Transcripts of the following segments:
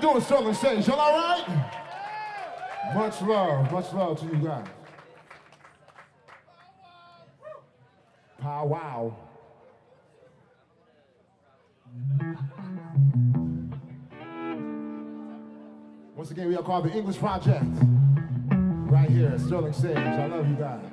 doing, Sterling Sage? Y'all all right? Much love, much love to you guys. Pow wow. Once again, we are called the English Project. Right here, at Sterling Sage. I love you guys.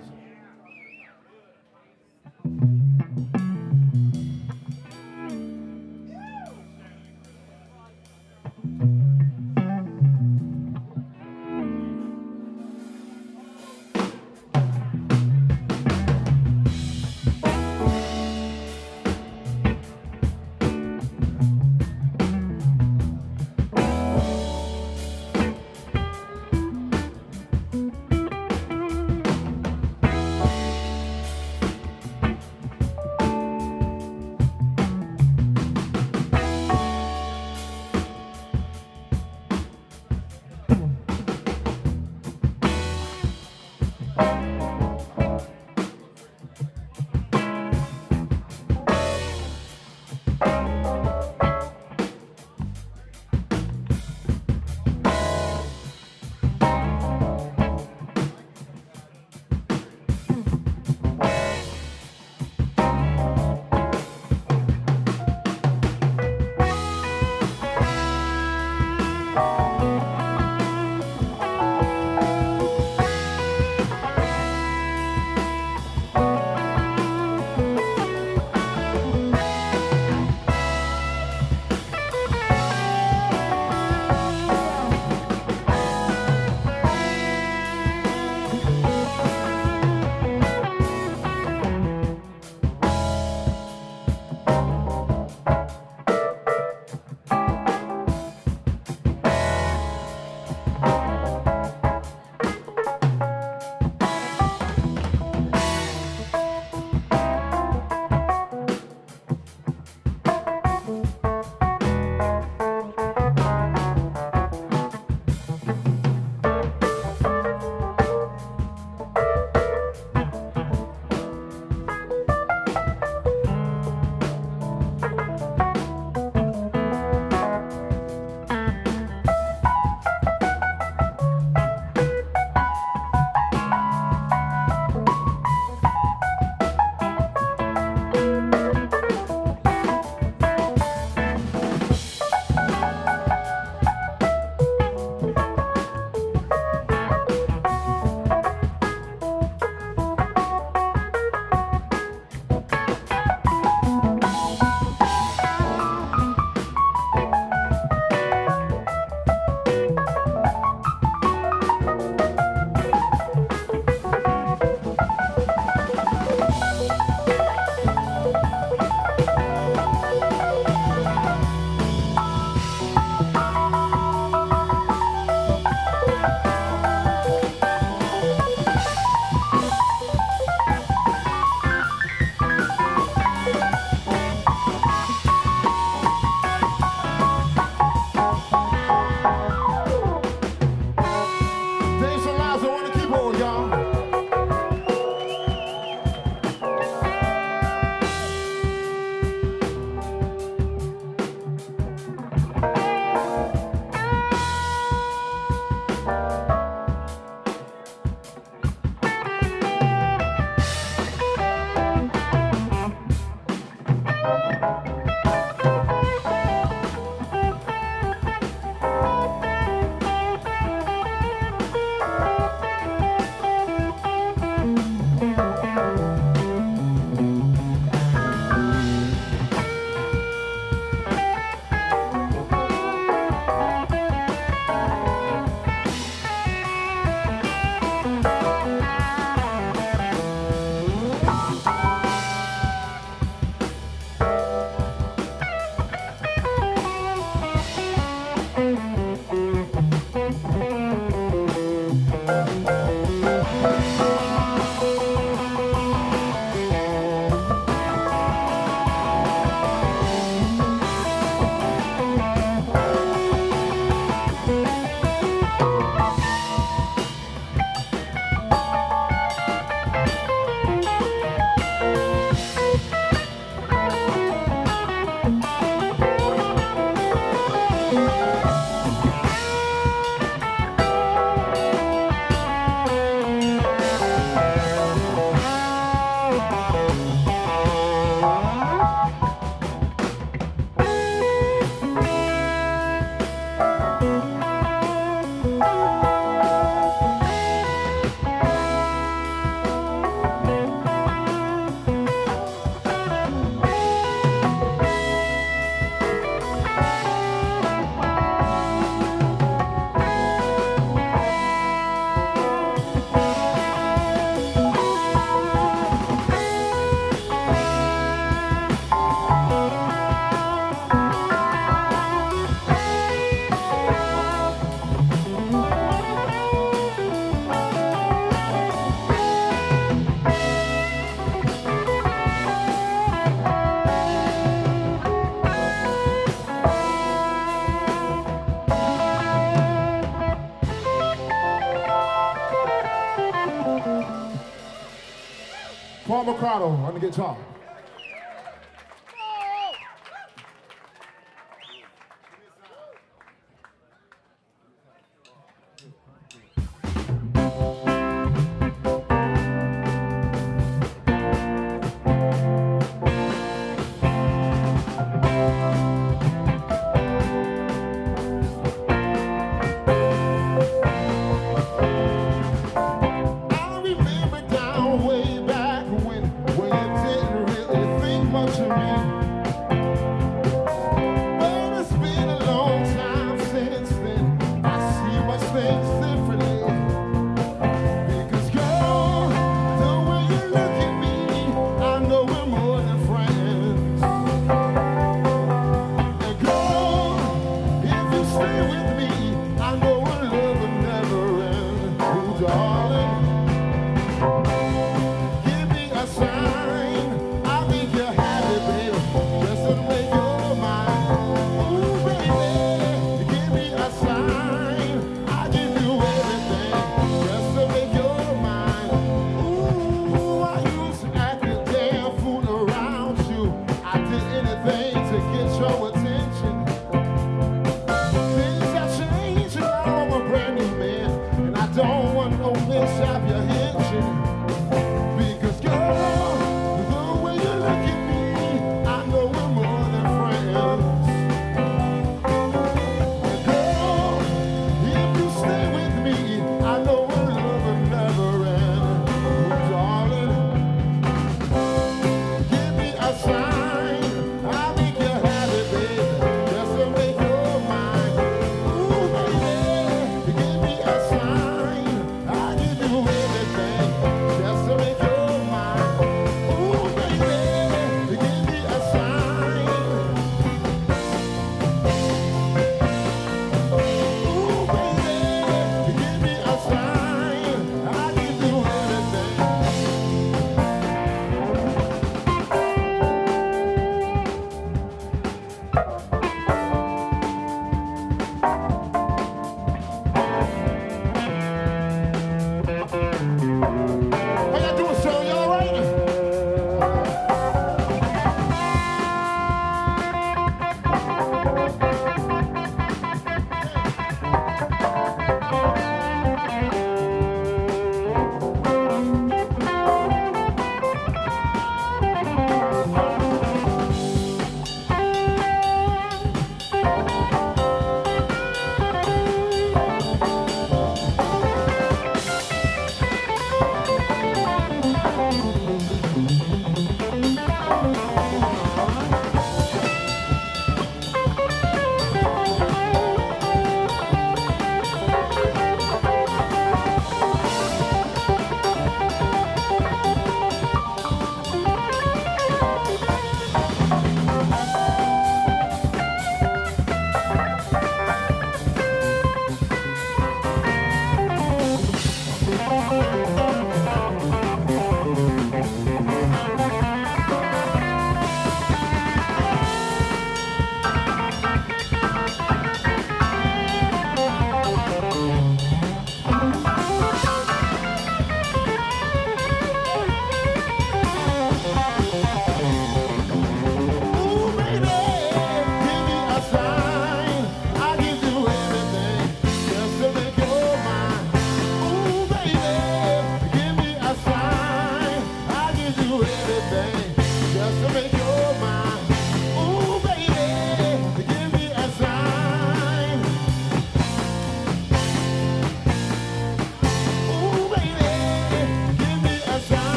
Guitar.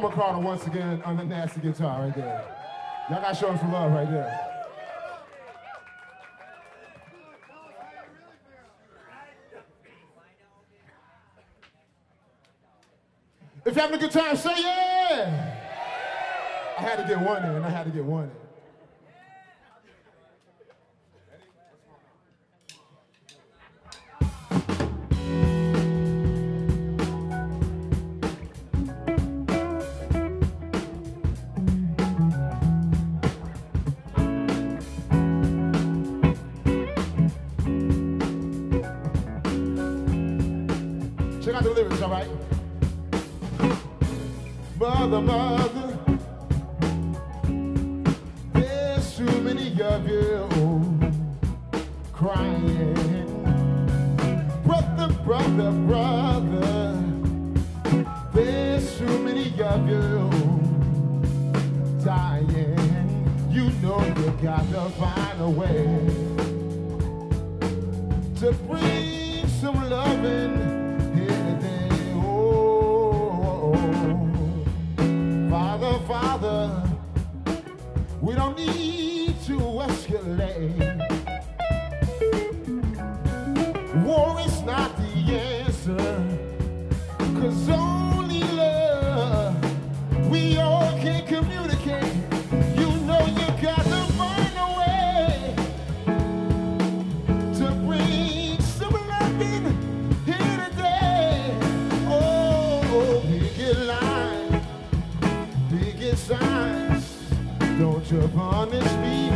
Paul McCartney once again on the nasty guitar right there. Y'all gotta show him some love right there. If you're having a good time, say yeah. I had to get one in. I had to get one in. Out the lyrics, all right? Mother, mother, there's too many of you crying. Brother, brother, brother, there's too many of you dying. You know you gotta find a way to bring some loving don't need Don't punish me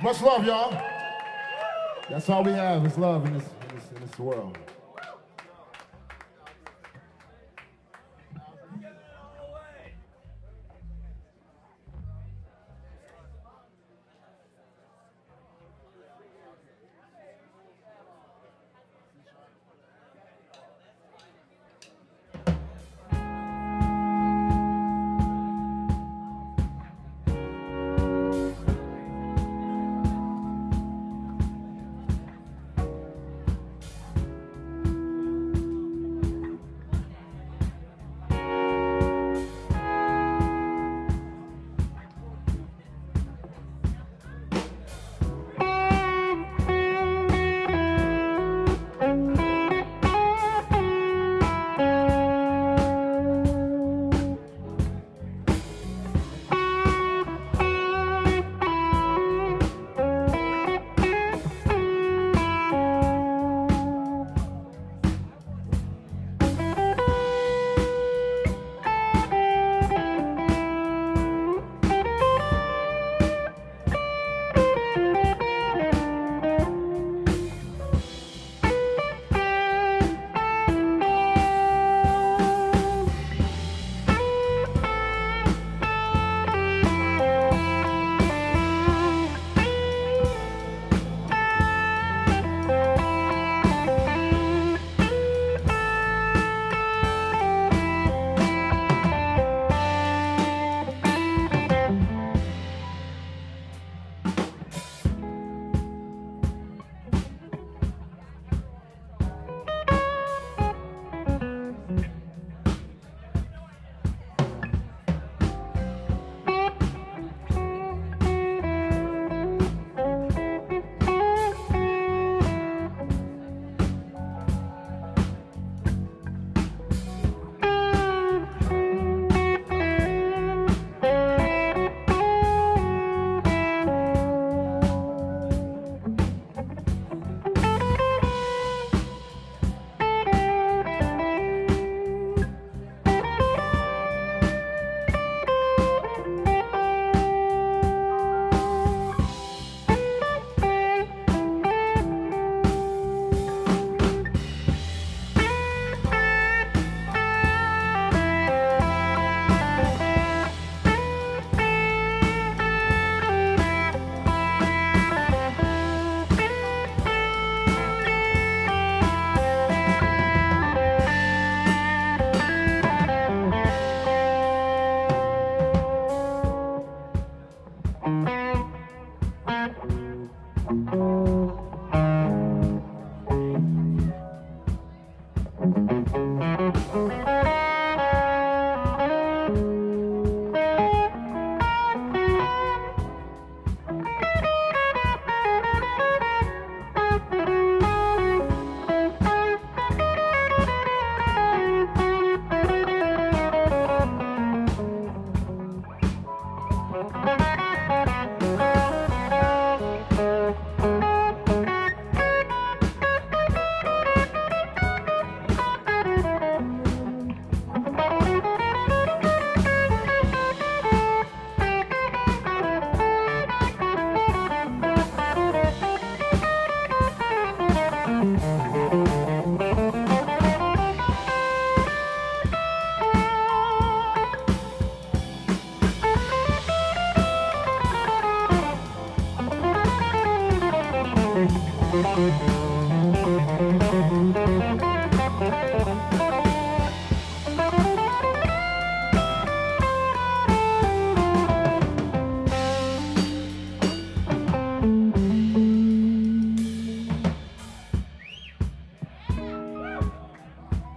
Much love, y'all. That's all we have is love in this, in this, in this world.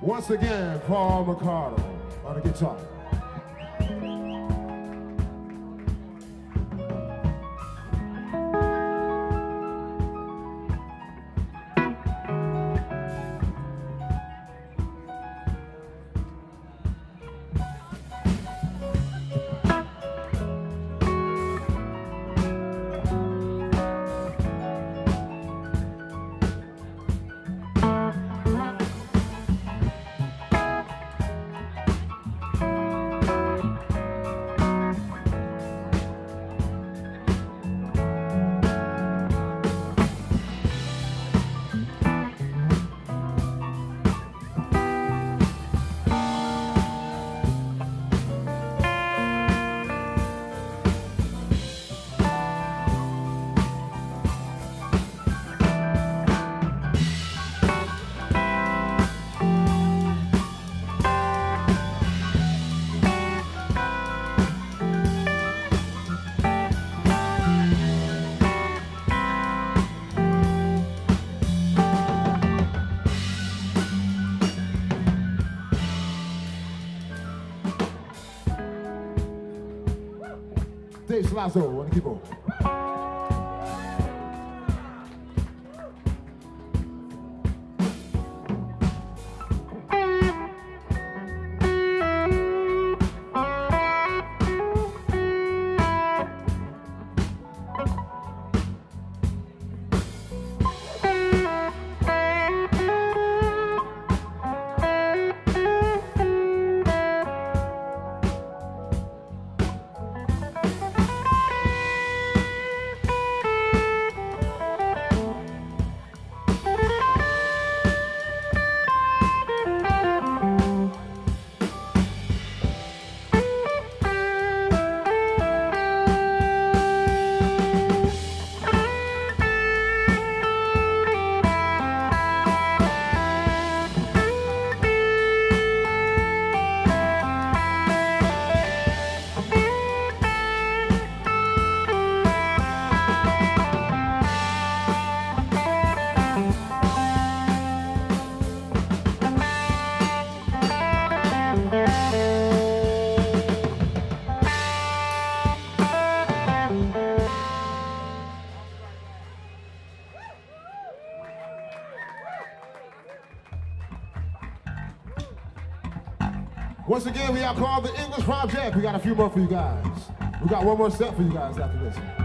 Once again, Paul McCarter on the guitar. Dave Salazzo on the Once again, we are called the English Project. We got a few more for you guys. We got one more set for you guys after this.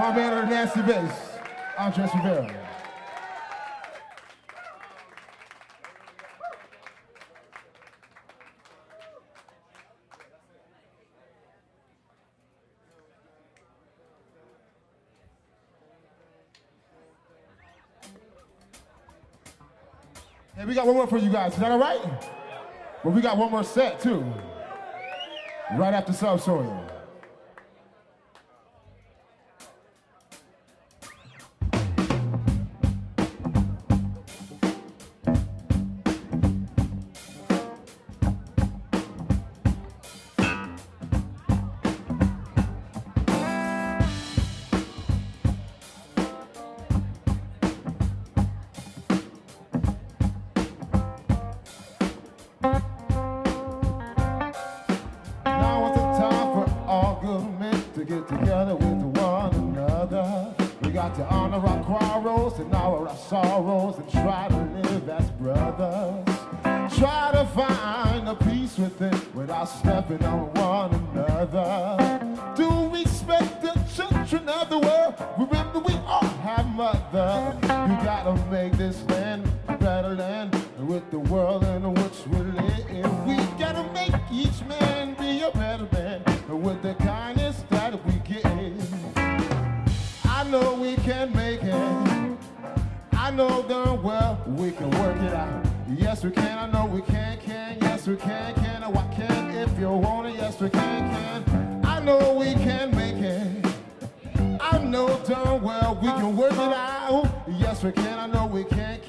My man on the nasty bass, Andres Rivera. Hey, we got one more for you guys. Is that all right? Well, we got one more set too. Right after Subsoil. And try to live as brothers. Try to find a peace within without stepping on one another. Do respect the children of the world. Remember, we all have mothers. You gotta make this land a better land with the world know we can make it. I know darn well we can work it out. Yes, we can. I know we can,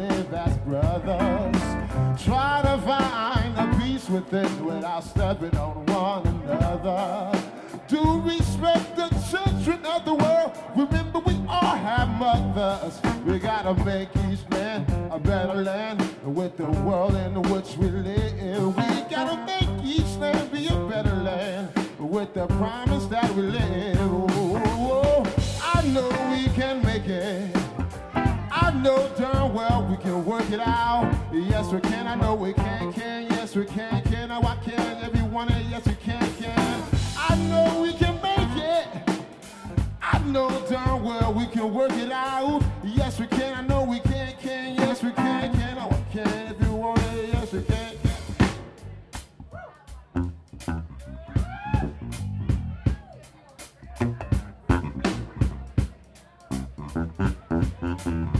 live as brothers. Try to find a peace within without stepping on one another. Do respect the children of the world. Remember, we all have mothers. We gotta make each man a better land with the world in which we live. We gotta make each land be a better land with the promise that we live. Oh, I know we can make it know darn well we can work it out. Yes, we can. I know we can, can. Yes, we can, can. Oh, I can. Everyone, yes, we can, can. I know we can make it. I know darn well we can work it out. Yes, we can. I know we can, can. Yes, we can, can. Oh, I can. If you want it, yes, we can. Mm-hmm.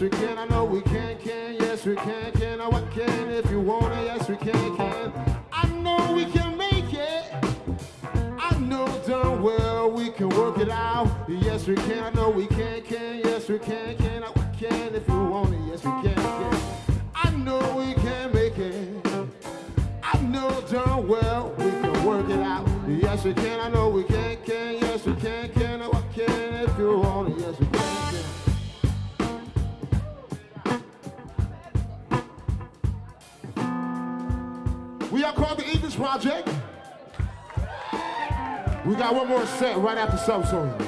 We right after